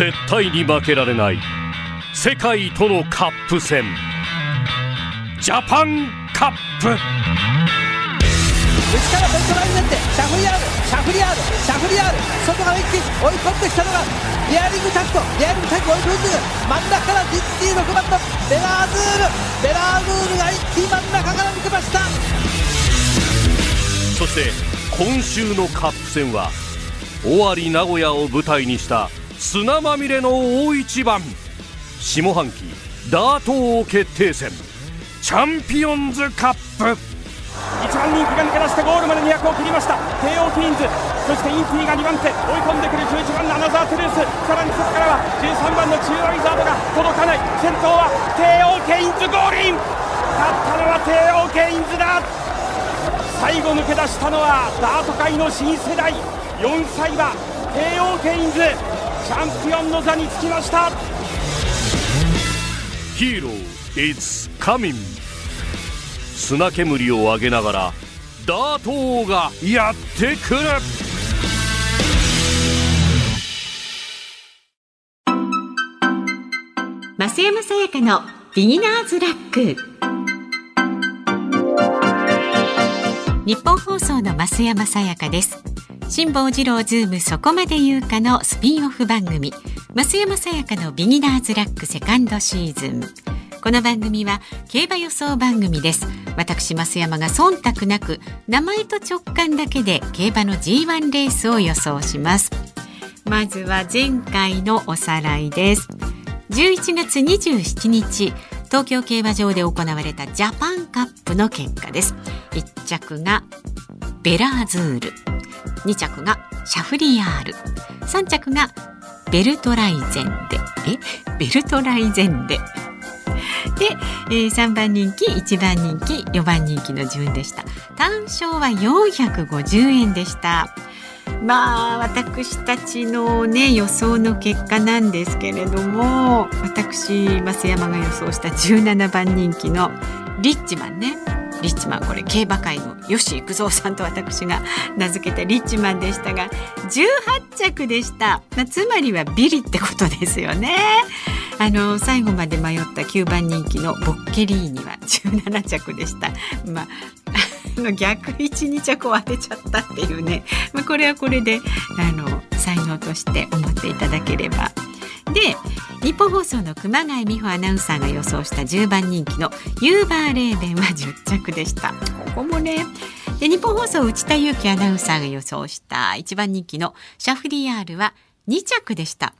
絶対に負けられない。世界とのカップ戦。ジャパンカップ。内からヴェルトライゼンデシャフリヤールシャフリヤールシャフリヤール。外から一気に追い込んできたのがデアリングタクトデアリングタクト追い込んで真ん中からディッティ6番のヴェラーズール。ヴェラアズールが一気に真ん中から抜けました。そして今週のカップ戦は尾張名古屋を舞台にした砂まみれの大一番。下半期ダート王決定戦。チャンピオンズカップ。1番人気が抜け出してゴールまで200を切りました。テーオーケインズ。そしてインティが2番手。追い込んでくる11番のアナザートゥルース。さらにそこからは13番のチュウワウィザードが届かない。先頭はテーオーケインズゴールイン。勝ったのはテーオーケインズだ。最後抜け出したのはダート界の新世代。4歳馬帝王ケインズ。チャンピオンの座につきました。ヒーロー It's coming. 砂煙を上げながらダート王がやってくる。増山さやかのビギナーズラック。ニッポン放送の増山さやかです辛坊治郎ズームそこまで言うかのスピンオフ番組増山さやかのビギナーズラックセカンドシーズン。この番組は競馬予想番組です。私増山が忖度なく名前と直感だけで競馬の G1 レースを予想します。まずは前回のおさらいです。11月27日東京競馬場で行われたジャパンカップの結果です。1着がベラーズール。2着がシャフリヤール3着がベルトライゼンデ。え？ベルトライゼンデ。で、えー、3番人気1番人気4番人気の順でした。単勝は450円でした。まあ私たちのね予想の結果なんですけれども私増山が予想した17番人気のリッチマンね。リッチマンこれ競馬界の吉幾三さんと私が名付けたリッチマンでしたが18着でした、まあ、つまりはビリってことですよね。あの最後まで迷った9番人気のボッケリーニは17着でした。まあの逆位置2着を当てちゃったっていうね、まあ、これはこれであの才能として思っていただければ。で日本放送の熊谷美穂アナウンサーが予想した10番人気のユーバーレーベンは10着でしたここもねで日本放送内田裕樹アナウンサーが予想した1番人気のシャフリヤールは2着でした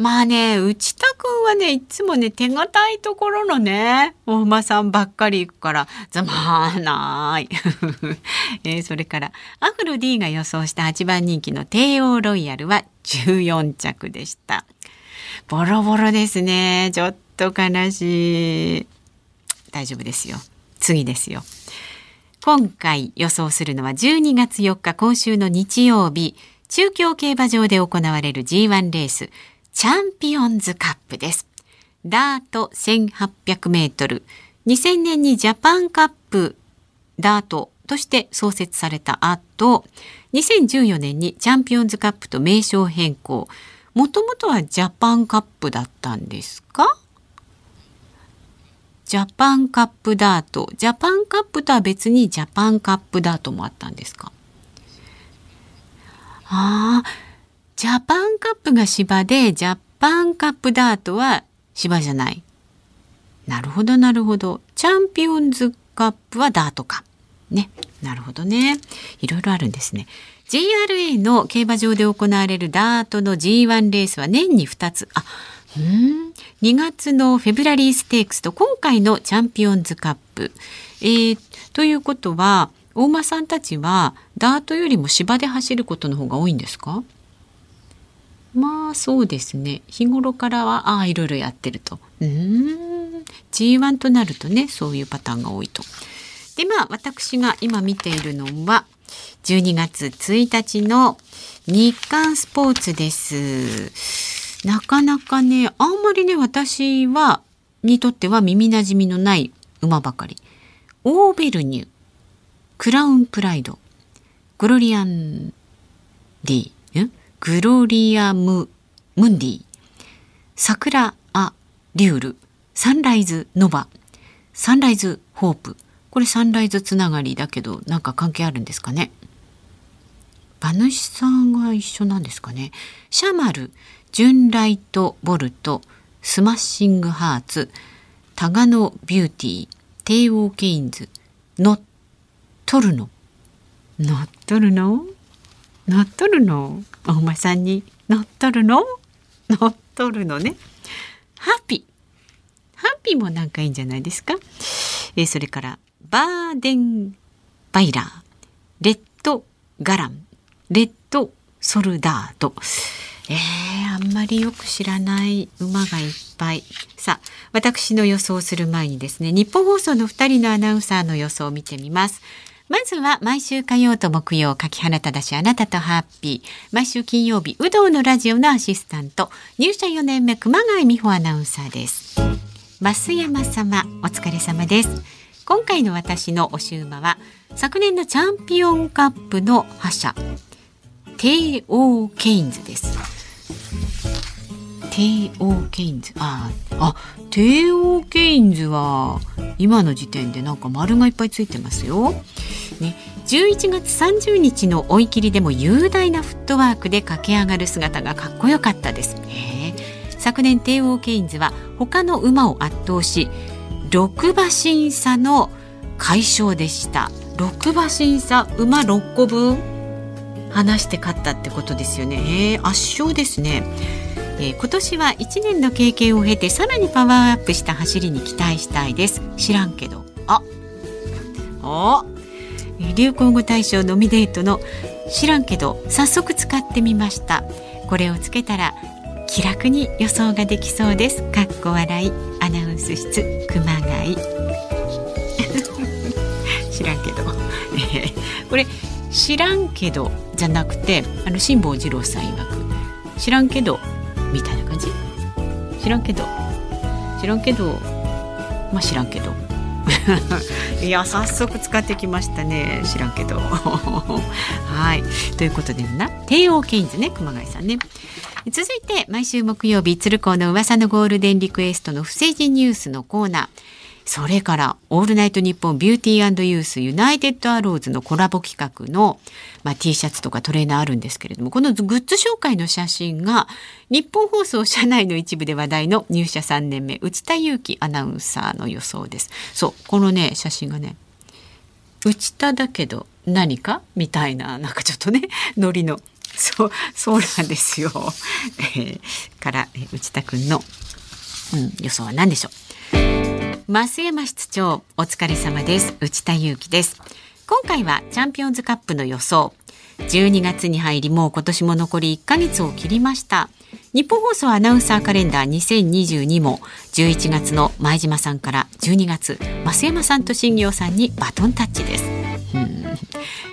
まあね、内田くんはね、いつもね、手堅いところのね、お馬さんばっかり行くから、ざまーない。えー、それから、アフロ D が予想した8番人気の帝王ロイヤルは14着でした。ボロボロですね。ちょっと悲しい。大丈夫ですよ。次ですよ。今回予想するのは12月4日今週の日曜日、中京競馬場で行われる G1 レース、チャンピオンズカップです。ダート1800メートル。2000年にジャパンカップダートとして創設された後、2014年にチャンピオンズカップと名称変更。もともとはジャパンカップだったんですか？ジャパンカップダート。ジャパンカップとは別にジャパンカップダートもあったんですか？ああ、ジャパンカップが芝で、ジャパンカップダートは芝じゃない。なるほど、なるほど。チャンピオンズカップはダートか。ね。なるほどね。いろいろあるんですね。JRA の競馬場で行われるダートの G1 レースは年に2つ。あ、うん。2月のフェブラリーステークスと今回のチャンピオンズカップ。えー、ということは、大間さんたちはダートよりも芝で走ることの方が多いんですか？まあそうですね日頃からはああいろいろやってるとうん G1 となるとねそういうパターンが多いと。でまあ私が今見ているのは12月1日の日刊スポーツです。なかなかね、あんまりね、私は、にとっては耳馴染みのない馬ばかり。オーベルニュ、クラウンプライド、グロリアンディ、グロリアム、ムンディ、桜アリュールサンライズノバサンライズホープこれサンライズつながりだけどなんか関係あるんですかね？馬主さんが一緒なんですかね？シャマルジュンライトボルトスマッシングハーツタガノビューティー帝王ケインズノットルノ。乗っとるの乗っとるのお馬さんに乗っとるの乗っとるのね。ハッピー。ハッピーもなんかいいんじゃないですか？え、それからバーデンバイラーレッドガランレッドソルダートえー、あんまりよく知らない馬がいっぱい。さあ、私の予想する前にですね、日本放送の2人のアナウンサーの予想を見てみます。まずは毎週火曜と木曜、柿花ただしあなたとハッピー。毎週金曜日、有働のラジオのアシスタント、入社4年目、熊谷美穂アナウンサーです。増山様、お疲れ様です。今回の私のおし馬は、昨年のチャンピオンカップの覇者、帝王ケインズです。帝王ケインズああ帝王ケインズは今の時点でなんか丸がいっぱいついてますよ。ね、11月30日の追い切りでも雄大なフットワークで駆け上がる姿がかっこよかったですね。昨年帝王ケインズは他の馬を圧倒し6馬審査の快勝でした。6馬審査馬6個分？離して勝ったってことですよね。圧勝ですね。えー、今年は1年の経験を経てさらにパワーアップした走りに期待したいです。知らんけど。あお流行語大賞ノミネートの知らんけど早速使ってみました。これをつけたら気楽に予想ができそうです。かっこ笑い。アナウンス室熊谷。知らんけど、これ知らんけどじゃなくてあの辛坊二郎さん曰く知らんけどみたいな感じ？知らんけど。知らんけどまあ知らんけど。いや早速使ってきましたね。知らんけど。はい。ということでな。テーオーケインズね熊谷さんね。続いて毎週木曜日鶴光の噂のゴールデンリクエストの不正人ニュースのコーナー。それから「オールナイトニッポンビューティーユースユナイテッドアローズ」のコラボ企画の、まあ、T シャツとかトレーナーあるんですけれどもこのグッズ紹介の写真がニッポン放送社内の一部で話題の入社3年目内田裕樹アナウンサーの予想です。そうこのね写真がね内田だけど何か？みたいななんかちょっとねノリのそうそうなんですよ。えー、から内田君の、うん、予想は何でしょう？増山室長お疲れ様です。内田裕樹です。今回はチャンピオンズカップの予想。12月に入りもう今年も残り1ヶ月を切りました。日本放送アナウンサーカレンダー2022も11月の前島さんから12月増山さんと新業さんにバトンタッチです。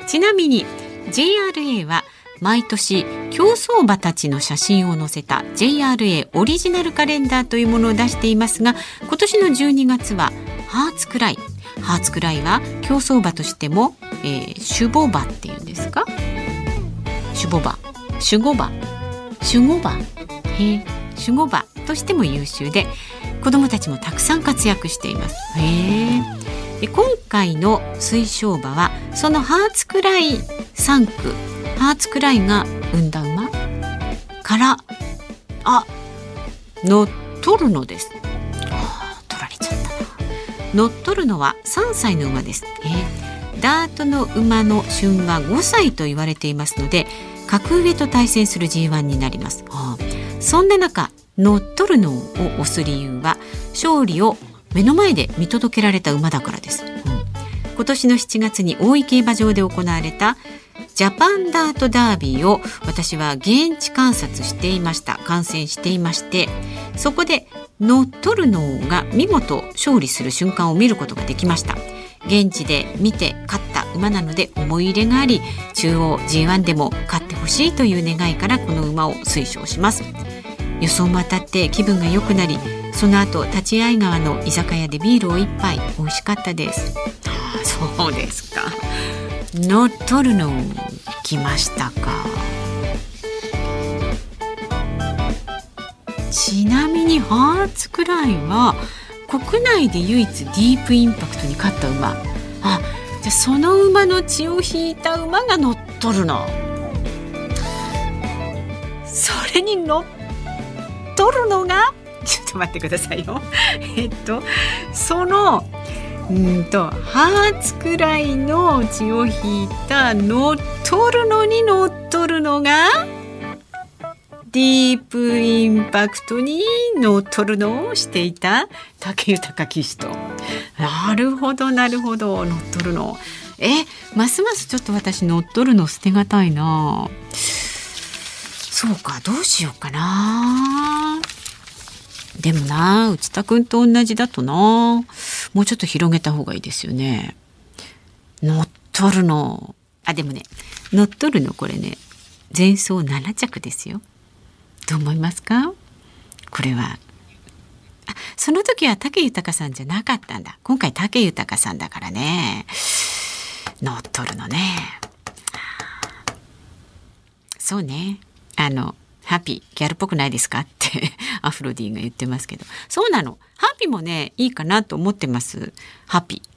ちなみに JRA は毎年競走馬たちの写真を載せた JRA オリジナルカレンダーというものを出していますが今年の12月はハーツクライ。ハーツクライは競走馬としても、えー、守護馬っていうんですか？守護馬。守護馬。守護馬。へ守護馬としても優秀で子どもたちもたくさん活躍しています。へで今回の推奨馬はそのハーツクライ3区。ハーツクライが産んだ馬からあ乗っ取るのです。取られちゃったな。乗っ取るのは3歳の馬です。えー、ダートの馬の旬は5歳と言われていますので格上と対戦する G1 になります。はあ、そんな中乗っ取るのを押す理由は勝利を目の前で見届けられた馬だからです。うん、今年の7月に大井競馬場で行われたジャパンダートダービーを私は現地観察していました。観戦していましてそこで乗っ取るのが見事勝利する瞬間を見ることができました。現地で見て勝った馬なので思い入れがあり中央 G1 でも勝ってほしいという願いからこの馬を推奨します。予想も当たって気分が良くなりその後立会川の居酒屋でビールを一杯。美味しかったです。そうですか。乗っ取るの来ましたか？ちなみにハーツクライは国内で唯一ディープインパクトに勝った馬。あじゃその馬の血を引いた馬が乗っ取るの。それに乗っ取るのがちょっと待ってくださいよ。えっとそのうんとハーツくらいの血を引いた乗っ取るのに乗っ取るのがディープインパクトに乗っ取るのをしていた竹豊騎手と。なるほどなるほど。乗っ取るの。えますますちょっと私乗っ取るの捨てがたいな。そうかどうしようかな。でもな内田君と同じだとな。もうちょっと広げた方がいいですよね。乗っ取るの。あでもね乗っ取るのこれね前走7着ですよ。どう思いますか？これは。あその時は武豊さんじゃなかったんだ。今回武豊さんだからね。乗っ取るのね。そうね。あのハッピーギャルっぽくないですか？って アフロディが言ってますけど。そうなの。ピーもねいいかなと思ってますハッピー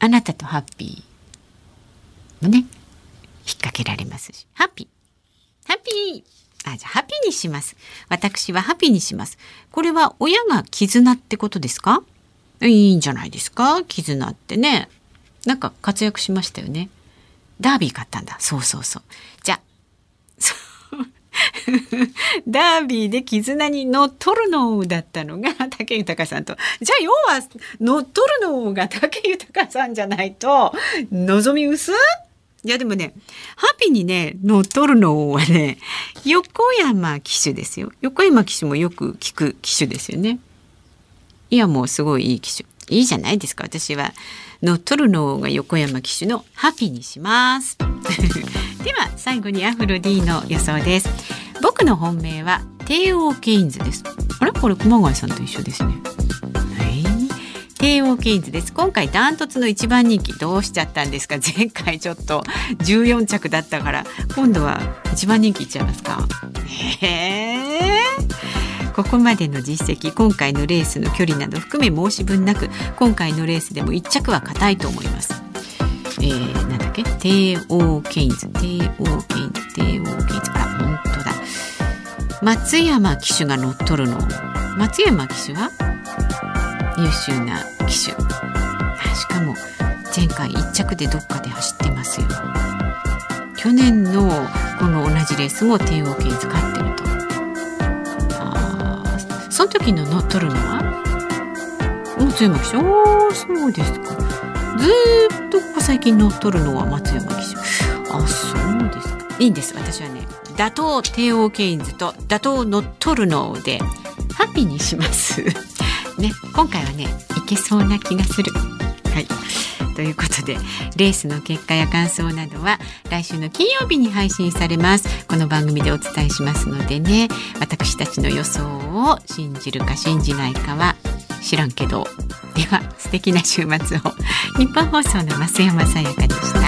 あなたとハッピーもね引っ掛けられますしハッピーハッピーあ、じゃあ、ハピにします。私はハピにします。これは親が絆ってことですか？いいんじゃないですか？絆ってね。なんか活躍しましたよね。ダービー買ったんだ。そうそうそう。じゃあ、ダービーで絆に乗っ取るのだったのが 武豊さんと。じゃあ要は乗っ取るのが武豊さんじゃないと望み薄？いやでもねハッピーにね乗っ取るのはね横山騎手ですよ。横山騎手もよく聞く騎手ですよね。いやもうすごいいい騎手。いいじゃないですか。私は乗っ取るのが横山騎手のハッピーにします。では最後にアフロ D の予想です。僕の本命は帝王ケインズです。あれ？これ熊谷さんと一緒ですね。テーオーケインズです。今回ダントツの一番人気どうしちゃったんですか？前回ちょっと14着だったから。今度は一番人気いっちゃいますか？へえ。ここまでの実績今回のレースの距離など含め申し分なく今回のレースでも1着は硬いと思います。えー、なんだっけ？テーオーケインズ。テーオーケインズ。テーオーケインズ。松山騎手が乗っとるの。松山騎手は？優秀な騎手。しかも前回1着でどっかで走ってますよ。去年のこの同じレースも帝王ケインズ勝ってると。あその時の乗っ取るのは？松山騎手。おーそうですか。ずっとここ最近乗っ取るのは松山騎手。あそうですか。いいんです私はね。打倒帝王ケインズと打倒乗っ取るのでハッピーにします。ね今回はねいけそうな気がする。はい。ということでレースの結果や感想などは来週の金曜日に配信されます。この番組でお伝えしますのでね私たちの予想を信じるか信じないかは知らんけど。では素敵な週末を。日本放送の増山さやかでした。